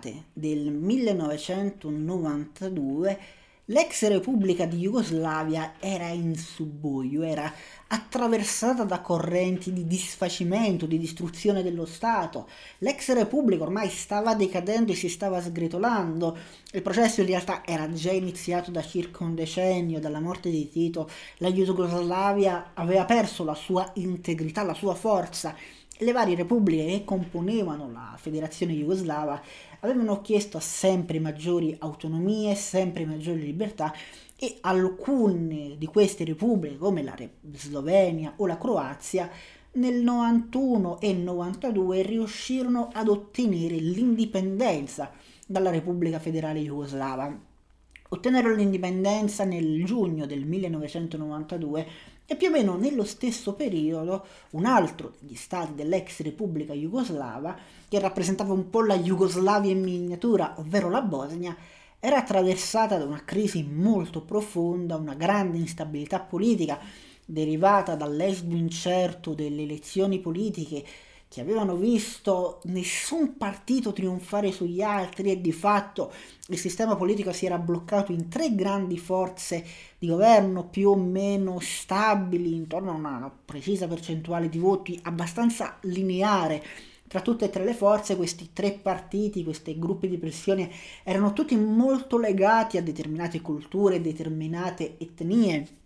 Nell'estate del 1992 l'ex Repubblica di Jugoslavia era in subbuglio, era attraversata da correnti di disfacimento, di distruzione dello Stato. L'ex Repubblica ormai stava decadendo e si stava sgretolando. Il processo in realtà era già iniziato da circa un decennio, dalla morte di Tito. La Jugoslavia aveva perso la sua integrità, la sua forza le varie repubbliche che componevano la federazione jugoslava avevano chiesto sempre maggiori autonomie, sempre maggiori libertà e alcune di queste repubbliche come la Slovenia o la Croazia nel 91 e 92 riuscirono ad ottenere l'indipendenza dalla Repubblica Federale Jugoslava. Ottennero l'indipendenza nel giugno del 1992 e più o meno nello stesso periodo un altro degli stati dell'ex Repubblica Jugoslava, che rappresentava un po' la Jugoslavia in miniatura, ovvero la Bosnia, era attraversata da una crisi molto profonda, una grande instabilità politica derivata dall'esito incerto delle elezioni politiche che avevano visto nessun partito trionfare sugli altri e di fatto il sistema politico si era bloccato in tre grandi forze di governo più o meno stabili intorno a una precisa percentuale di voti abbastanza lineare. Tra tutte e tre le forze, questi tre partiti, questi gruppi di pressione erano tutti molto legati a determinate culture, determinate etnie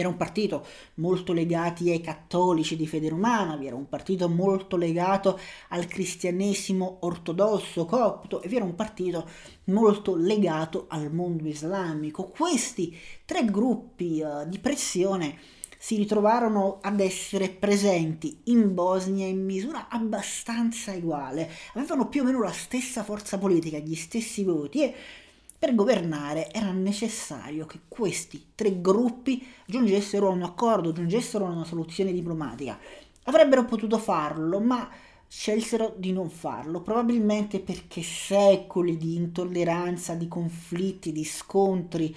era un partito molto legato ai cattolici di fede romana, vi era un partito molto legato al cristianesimo ortodosso copto e vi era un partito molto legato al mondo islamico. Questi tre gruppi uh, di pressione si ritrovarono ad essere presenti in Bosnia in misura abbastanza uguale, avevano più o meno la stessa forza politica, gli stessi voti e per governare era necessario che questi tre gruppi giungessero a un accordo, giungessero a una soluzione diplomatica. Avrebbero potuto farlo, ma scelsero di non farlo, probabilmente perché secoli di intolleranza, di conflitti, di scontri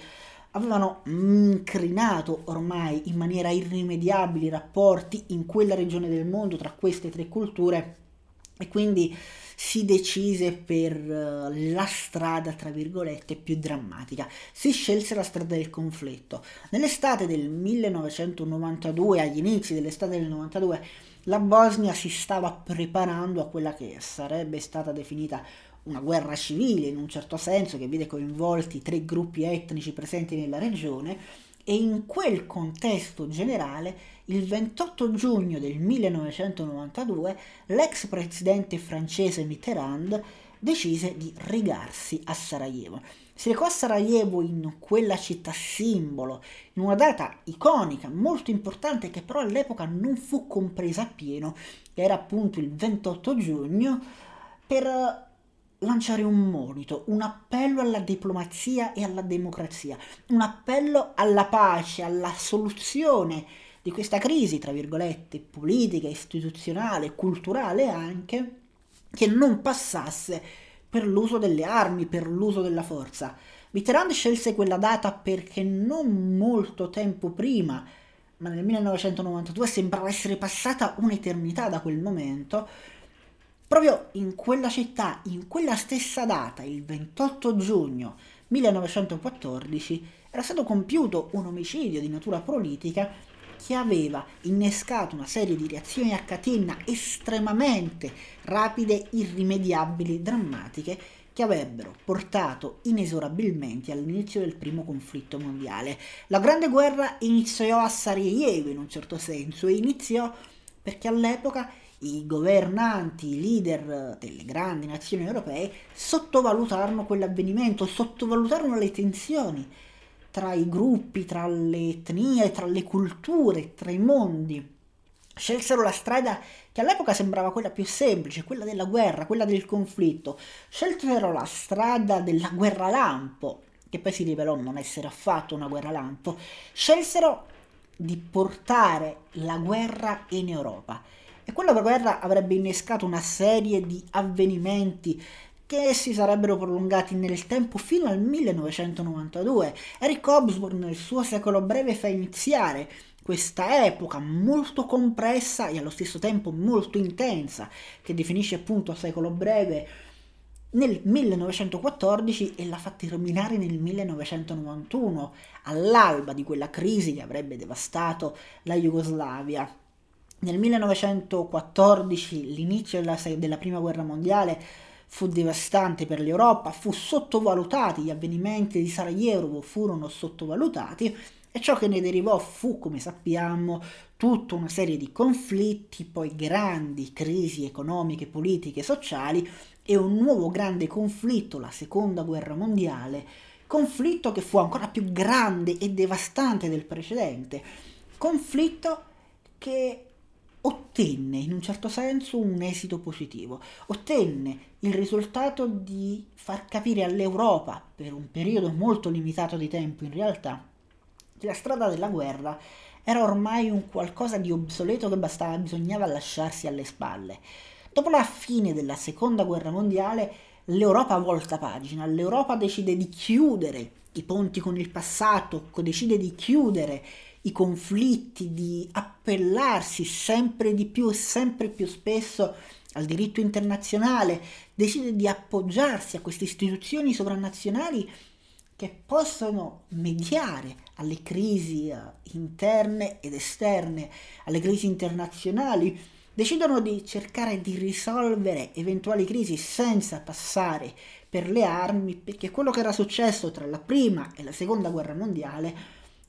avevano incrinato ormai in maniera irrimediabile i rapporti in quella regione del mondo tra queste tre culture e quindi si decise per uh, la strada, tra virgolette, più drammatica. Si scelse la strada del conflitto. Nell'estate del 1992, agli inizi dell'estate del 92, la Bosnia si stava preparando a quella che sarebbe stata definita una guerra civile in un certo senso che vede coinvolti tre gruppi etnici presenti nella regione e in quel contesto generale, il 28 giugno del 1992, l'ex presidente francese Mitterrand decise di regarsi a Sarajevo. Si recò a Sarajevo in quella città simbolo, in una data iconica, molto importante, che però all'epoca non fu compresa appieno, era appunto il 28 giugno, per lanciare un monito, un appello alla diplomazia e alla democrazia, un appello alla pace, alla soluzione di questa crisi, tra virgolette, politica, istituzionale, culturale anche, che non passasse per l'uso delle armi, per l'uso della forza. Mitterrand scelse quella data perché non molto tempo prima, ma nel 1992 sembrava essere passata un'eternità da quel momento, Proprio in quella città, in quella stessa data, il 28 giugno 1914, era stato compiuto un omicidio di natura politica che aveva innescato una serie di reazioni a catena estremamente rapide, irrimediabili, drammatiche che avrebbero portato inesorabilmente all'inizio del primo conflitto mondiale. La Grande Guerra iniziò a Sarajevo in un certo senso e iniziò perché all'epoca i governanti, i leader delle grandi nazioni europee sottovalutarono quell'avvenimento, sottovalutarono le tensioni tra i gruppi, tra le etnie, tra le culture, tra i mondi. Scelsero la strada che all'epoca sembrava quella più semplice, quella della guerra, quella del conflitto. Scelsero la strada della guerra lampo, che poi si rivelò non essere affatto una guerra lampo. Scelsero di portare la guerra in Europa e quella guerra avrebbe innescato una serie di avvenimenti che si sarebbero prolungati nel tempo fino al 1992. Eric Hobsbawm nel suo secolo breve fa iniziare questa epoca molto compressa e allo stesso tempo molto intensa, che definisce appunto secolo breve nel 1914 e la fa terminare nel 1991, all'alba di quella crisi che avrebbe devastato la Jugoslavia. Nel 1914 l'inizio della, della prima guerra mondiale fu devastante per l'Europa, fu sottovalutati, gli avvenimenti di Sarajevo furono sottovalutati e ciò che ne derivò fu, come sappiamo, tutta una serie di conflitti, poi grandi crisi economiche, politiche, sociali e un nuovo grande conflitto, la seconda guerra mondiale, conflitto che fu ancora più grande e devastante del precedente, conflitto che ottenne in un certo senso un esito positivo, ottenne il risultato di far capire all'Europa, per un periodo molto limitato di tempo in realtà, che la strada della guerra era ormai un qualcosa di obsoleto che bastava, bisognava lasciarsi alle spalle. Dopo la fine della seconda guerra mondiale, l'Europa volta pagina, l'Europa decide di chiudere i ponti con il passato, decide di chiudere i conflitti, di appellarsi sempre di più e sempre più spesso al diritto internazionale, decide di appoggiarsi a queste istituzioni sovranazionali che possono mediare alle crisi eh, interne ed esterne, alle crisi internazionali, decidono di cercare di risolvere eventuali crisi senza passare per le armi, perché quello che era successo tra la prima e la seconda guerra mondiale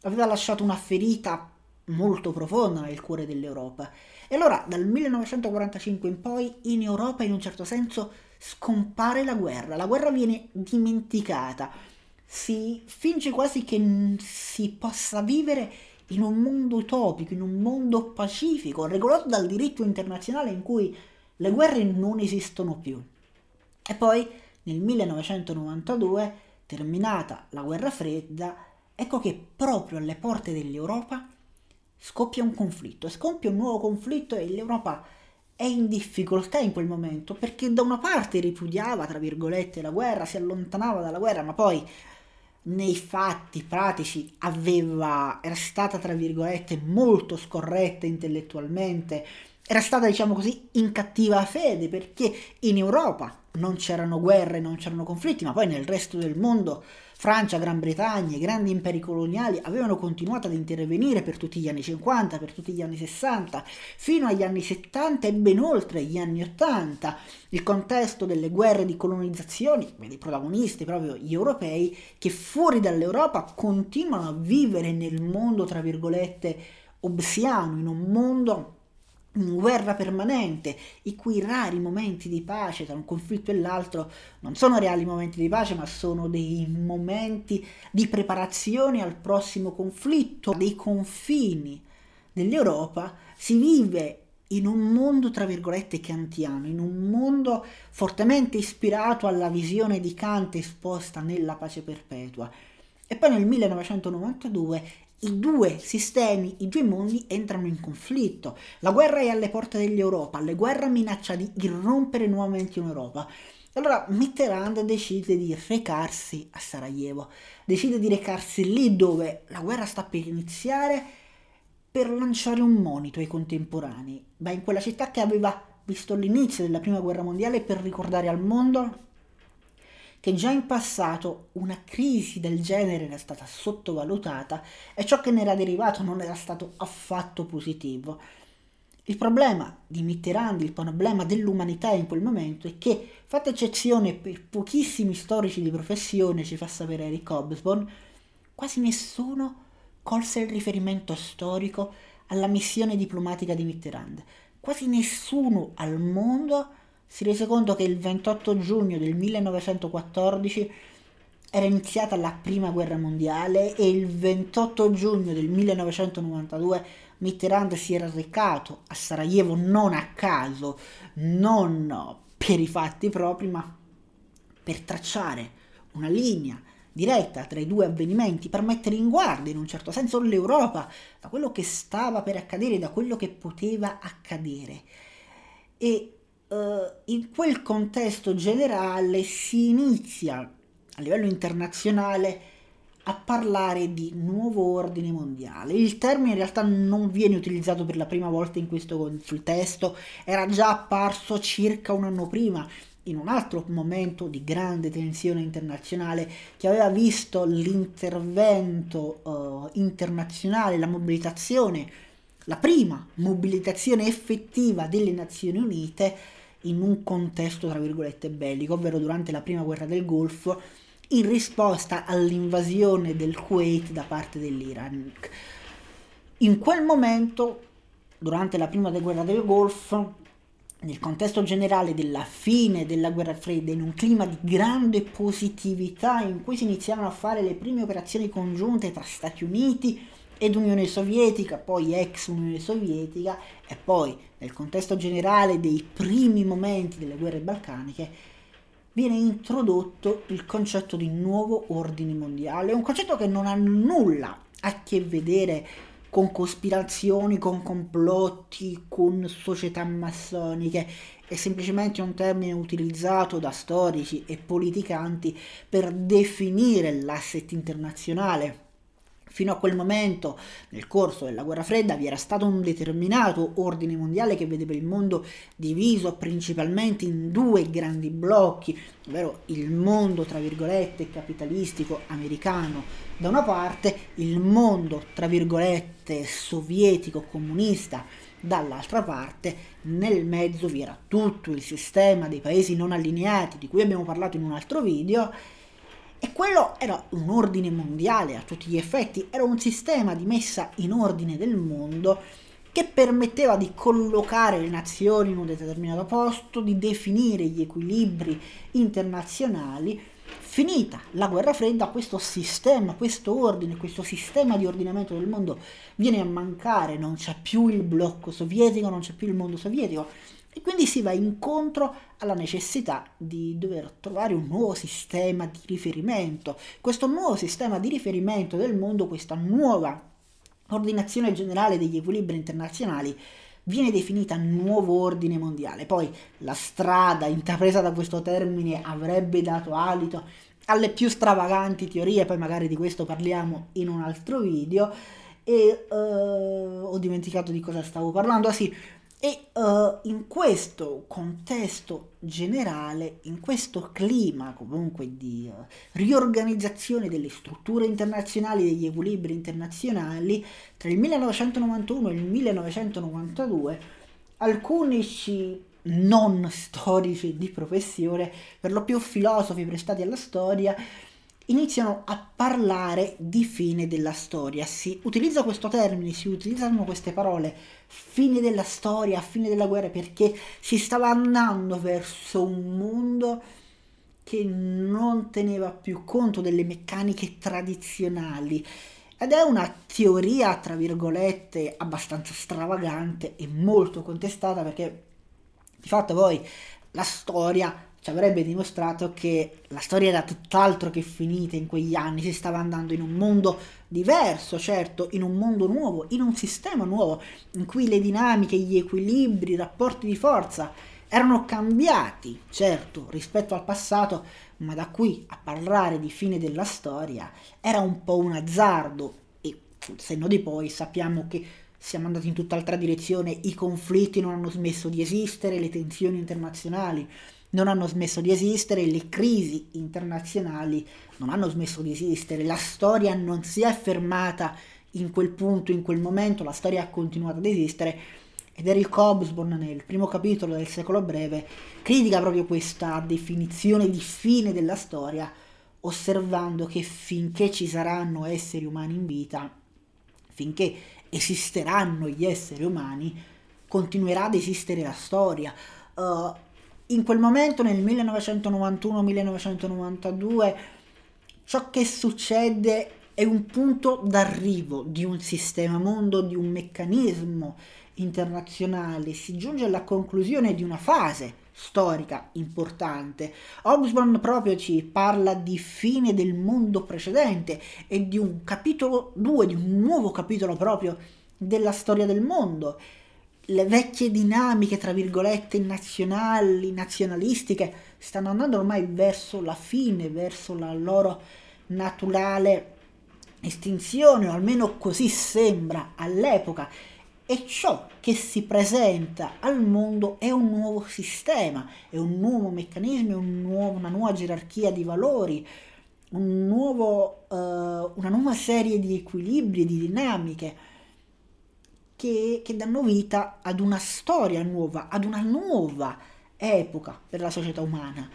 aveva lasciato una ferita molto profonda nel cuore dell'Europa. E allora dal 1945 in poi in Europa in un certo senso scompare la guerra, la guerra viene dimenticata, si finge quasi che si possa vivere in un mondo utopico, in un mondo pacifico, regolato dal diritto internazionale in cui le guerre non esistono più. E poi nel 1992, terminata la guerra fredda, ecco che proprio alle porte dell'Europa scoppia un conflitto, scoppia un nuovo conflitto e l'Europa è in difficoltà in quel momento perché da una parte ripudiava, tra virgolette, la guerra, si allontanava dalla guerra, ma poi nei fatti pratici aveva, era stata, tra virgolette, molto scorretta intellettualmente, era stata, diciamo così, in cattiva fede perché in Europa non c'erano guerre, non c'erano conflitti, ma poi nel resto del mondo Francia, Gran Bretagna, i grandi imperi coloniali avevano continuato ad intervenire per tutti gli anni 50, per tutti gli anni 60, fino agli anni 70 e ben oltre gli anni 80. Il contesto delle guerre di colonizzazione vede i protagonisti proprio gli europei che fuori dall'Europa continuano a vivere nel mondo, tra virgolette, obsiano, in un mondo guerra permanente, i cui rari momenti di pace tra un conflitto e l'altro non sono reali momenti di pace, ma sono dei momenti di preparazione al prossimo conflitto, dei confini dell'Europa, si vive in un mondo, tra virgolette, kantiano, in un mondo fortemente ispirato alla visione di Kant esposta nella pace perpetua. E poi nel 1992 i due sistemi, i due mondi entrano in conflitto. La guerra è alle porte dell'Europa, la guerra minaccia di irrompere nuovamente in Europa. Allora Mitterrand decide di recarsi a Sarajevo, decide di recarsi lì dove la guerra sta per iniziare per lanciare un monito ai contemporanei. Va in quella città che aveva visto l'inizio della prima guerra mondiale per ricordare al mondo che già in passato una crisi del genere era stata sottovalutata e ciò che ne era derivato non era stato affatto positivo. Il problema di Mitterrand, il problema dell'umanità in quel momento è che, fatta eccezione per pochissimi storici di professione, ci fa sapere Eric Hobsbawm, quasi nessuno colse il riferimento storico alla missione diplomatica di Mitterrand. Quasi nessuno al mondo si rese conto che il 28 giugno del 1914 era iniziata la prima guerra mondiale e il 28 giugno del 1992 Mitterrand si era recato a Sarajevo non a caso, non per i fatti propri, ma per tracciare una linea diretta tra i due avvenimenti, per mettere in guardia in un certo senso l'Europa da quello che stava per accadere, da quello che poteva accadere. E in quel contesto generale si inizia a livello internazionale a parlare di nuovo ordine mondiale. Il termine in realtà non viene utilizzato per la prima volta in questo contesto, era già apparso circa un anno prima in un altro momento di grande tensione internazionale che aveva visto l'intervento uh, internazionale, la mobilitazione, la prima mobilitazione effettiva delle Nazioni Unite in un contesto tra virgolette bellico, ovvero durante la prima guerra del Golfo, in risposta all'invasione del Kuwait da parte dell'Iran. In quel momento, durante la prima guerra del Golfo, nel contesto generale della fine della guerra fredda, in un clima di grande positività in cui si iniziavano a fare le prime operazioni congiunte tra Stati Uniti ed Unione Sovietica, poi ex Unione Sovietica, e poi nel contesto generale dei primi momenti delle guerre balcaniche, viene introdotto il concetto di nuovo ordine mondiale, un concetto che non ha nulla a che vedere con cospirazioni, con complotti, con società massoniche, è semplicemente un termine utilizzato da storici e politicanti per definire l'asset internazionale. Fino a quel momento, nel corso della guerra fredda, vi era stato un determinato ordine mondiale che vedeva il mondo diviso principalmente in due grandi blocchi, ovvero il mondo, tra virgolette, capitalistico americano da una parte, il mondo, tra virgolette, sovietico comunista dall'altra parte, nel mezzo vi era tutto il sistema dei paesi non allineati di cui abbiamo parlato in un altro video e quello era un ordine mondiale a tutti gli effetti, era un sistema di messa in ordine del mondo che permetteva di collocare le nazioni in un determinato posto, di definire gli equilibri internazionali Finita la guerra fredda, questo sistema, questo ordine, questo sistema di ordinamento del mondo viene a mancare, non c'è più il blocco sovietico, non c'è più il mondo sovietico e quindi si va incontro alla necessità di dover trovare un nuovo sistema di riferimento. Questo nuovo sistema di riferimento del mondo, questa nuova ordinazione generale degli equilibri internazionali viene definita nuovo ordine mondiale. Poi la strada intrapresa da questo termine avrebbe dato alito alle più stravaganti teorie, poi magari di questo parliamo in un altro video. E uh, ho dimenticato di cosa stavo parlando. Ah sì, e uh, in questo contesto generale, in questo clima comunque di uh, riorganizzazione delle strutture internazionali, degli equilibri internazionali, tra il 1991 e il 1992, alcuni non storici di professione, per lo più filosofi prestati alla storia, iniziano a parlare di fine della storia. Si utilizza questo termine, si utilizzano queste parole, fine della storia, fine della guerra, perché si stava andando verso un mondo che non teneva più conto delle meccaniche tradizionali. Ed è una teoria, tra virgolette, abbastanza stravagante e molto contestata perché di fatto poi la storia ci avrebbe dimostrato che la storia era tutt'altro che finita in quegli anni, si stava andando in un mondo diverso, certo, in un mondo nuovo, in un sistema nuovo, in cui le dinamiche, gli equilibri, i rapporti di forza erano cambiati, certo, rispetto al passato, ma da qui a parlare di fine della storia era un po' un azzardo e sul senno di poi sappiamo che siamo andati in tutt'altra direzione, i conflitti non hanno smesso di esistere, le tensioni internazionali non hanno smesso di esistere, le crisi internazionali non hanno smesso di esistere, la storia non si è fermata in quel punto, in quel momento, la storia ha continuato ad esistere. Ed Eric Hobsbawm nel primo capitolo del secolo breve critica proprio questa definizione di fine della storia osservando che finché ci saranno esseri umani in vita, finché esisteranno gli esseri umani, continuerà ad esistere la storia. Uh, in quel momento, nel 1991-1992, ciò che succede è un punto d'arrivo di un sistema mondo, di un meccanismo internazionale, si giunge alla conclusione di una fase storica importante. Hobsbawm proprio ci parla di fine del mondo precedente e di un capitolo 2, di un nuovo capitolo proprio della storia del mondo le vecchie dinamiche, tra virgolette, nazionali, nazionalistiche, stanno andando ormai verso la fine, verso la loro naturale estinzione, o almeno così sembra all'epoca. E ciò che si presenta al mondo è un nuovo sistema, è un nuovo meccanismo, un nuovo, una nuova gerarchia di valori, un nuovo, uh, una nuova serie di equilibri, di dinamiche che, che danno vita ad una storia nuova, ad una nuova epoca per la società umana.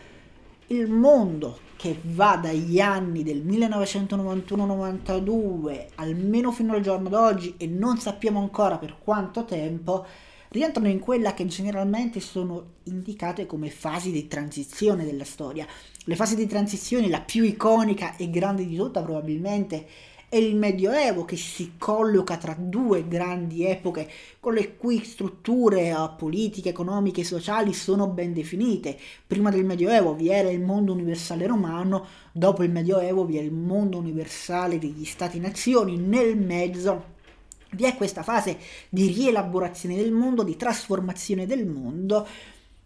Il mondo che va dagli anni del 1991-92 almeno fino al giorno d'oggi e non sappiamo ancora per quanto tempo, rientrano in quella che generalmente sono indicate come fasi di transizione della storia. Le fasi di transizione, la più iconica e grande di tutta probabilmente, è il Medioevo che si colloca tra due grandi epoche con le cui strutture eh, politiche, economiche e sociali sono ben definite. Prima del Medioevo vi era il mondo universale romano, dopo il Medioevo vi è il mondo universale degli stati-nazioni, nel mezzo vi è questa fase di rielaborazione del mondo, di trasformazione del mondo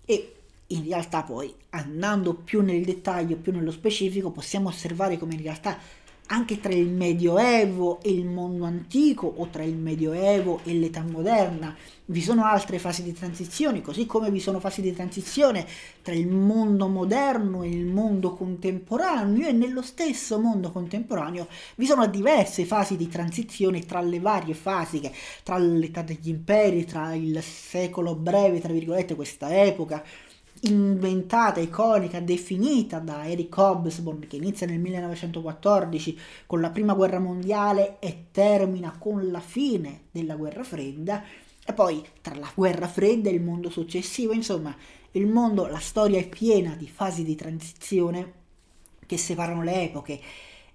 e in realtà poi andando più nel dettaglio, più nello specifico, possiamo osservare come in realtà anche tra il Medioevo e il mondo antico o tra il Medioevo e l'età moderna. Vi sono altre fasi di transizione, così come vi sono fasi di transizione tra il mondo moderno e il mondo contemporaneo e nello stesso mondo contemporaneo vi sono diverse fasi di transizione tra le varie fasi, tra l'età degli imperi, tra il secolo breve, tra virgolette, questa epoca, inventata, iconica, definita da Eric Hobsbawm che inizia nel 1914 con la prima guerra mondiale e termina con la fine della guerra fredda e poi tra la guerra fredda e il mondo successivo, insomma, il mondo, la storia è piena di fasi di transizione che separano le epoche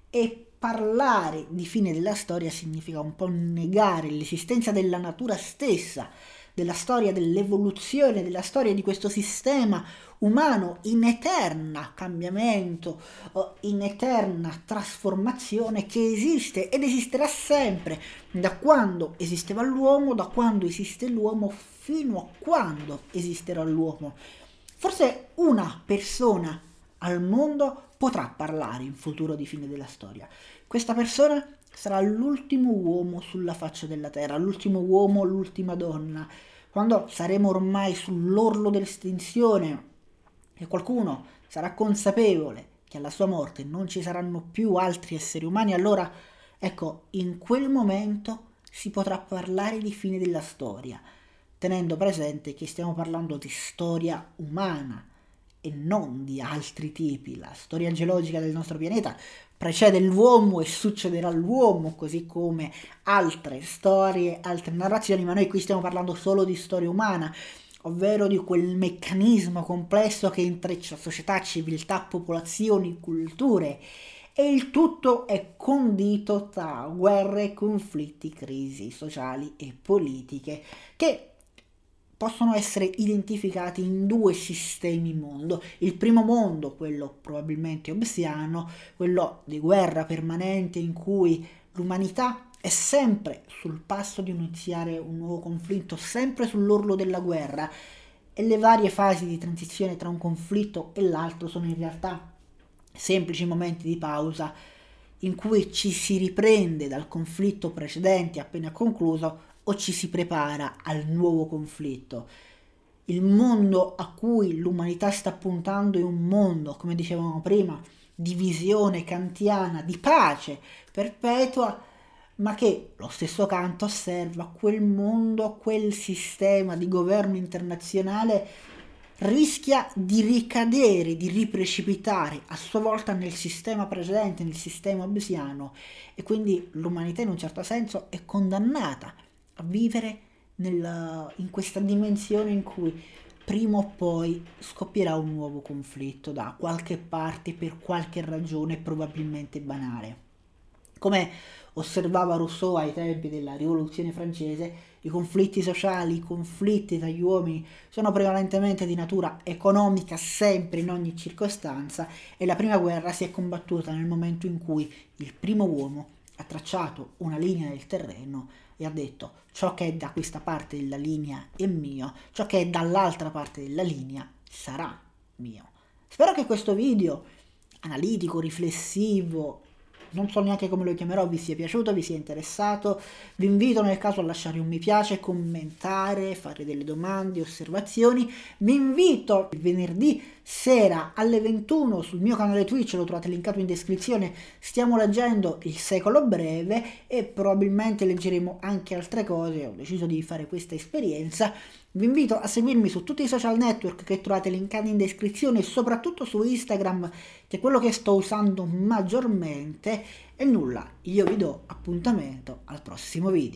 e parlare di fine della storia significa un po' negare l'esistenza della natura stessa della storia dell'evoluzione, della storia di questo sistema umano in eterna cambiamento, in eterna trasformazione che esiste ed esisterà sempre, da quando esisteva l'uomo, da quando esiste l'uomo, fino a quando esisterà l'uomo. Forse una persona al mondo potrà parlare in futuro di fine della storia. Questa persona sarà l'ultimo uomo sulla faccia della terra, l'ultimo uomo, l'ultima donna. Quando saremo ormai sull'orlo dell'estinzione e qualcuno sarà consapevole che alla sua morte non ci saranno più altri esseri umani, allora ecco, in quel momento si potrà parlare di fine della storia, tenendo presente che stiamo parlando di storia umana e non di altri tipi. La storia geologica del nostro pianeta precede l'uomo e succederà all'uomo, così come altre storie, altre narrazioni, ma noi qui stiamo parlando solo di storia umana, ovvero di quel meccanismo complesso che intreccia società, civiltà, popolazioni, culture e il tutto è condito tra guerre, conflitti, crisi sociali e politiche che possono essere identificati in due sistemi mondo. Il primo mondo, quello probabilmente obsiano, quello di guerra permanente in cui l'umanità è sempre sul passo di iniziare un nuovo conflitto, sempre sull'orlo della guerra e le varie fasi di transizione tra un conflitto e l'altro sono in realtà semplici momenti di pausa in cui ci si riprende dal conflitto precedente appena concluso o ci si prepara al nuovo conflitto. Il mondo a cui l'umanità sta puntando è un mondo, come dicevamo prima, di visione kantiana, di pace perpetua, ma che lo stesso canto osserva quel mondo, quel sistema di governo internazionale rischia di ricadere, di riprecipitare a sua volta nel sistema precedente, nel sistema obsiano e quindi l'umanità in un certo senso è condannata a vivere nella, in questa dimensione in cui prima o poi scoppierà un nuovo conflitto da qualche parte per qualche ragione probabilmente banale. Come osservava Rousseau ai tempi della rivoluzione francese, i conflitti sociali, i conflitti tra gli uomini sono prevalentemente di natura economica sempre in ogni circostanza e la prima guerra si è combattuta nel momento in cui il primo uomo ha tracciato una linea del terreno e ha detto ciò che è da questa parte della linea è mio, ciò che è dall'altra parte della linea sarà mio. Spero che questo video analitico, riflessivo, non so neanche come lo chiamerò, vi sia piaciuto, vi sia interessato. Vi invito nel caso a lasciare un mi piace, commentare, fare delle domande, osservazioni. Vi invito il venerdì sera alle 21 sul mio canale Twitch, lo trovate linkato in descrizione, stiamo leggendo Il secolo breve e probabilmente leggeremo anche altre cose, ho deciso di fare questa esperienza. Vi invito a seguirmi su tutti i social network che trovate linkati in descrizione e soprattutto su Instagram, che è quello che sto usando maggiormente. E nulla, io vi do appuntamento al prossimo video.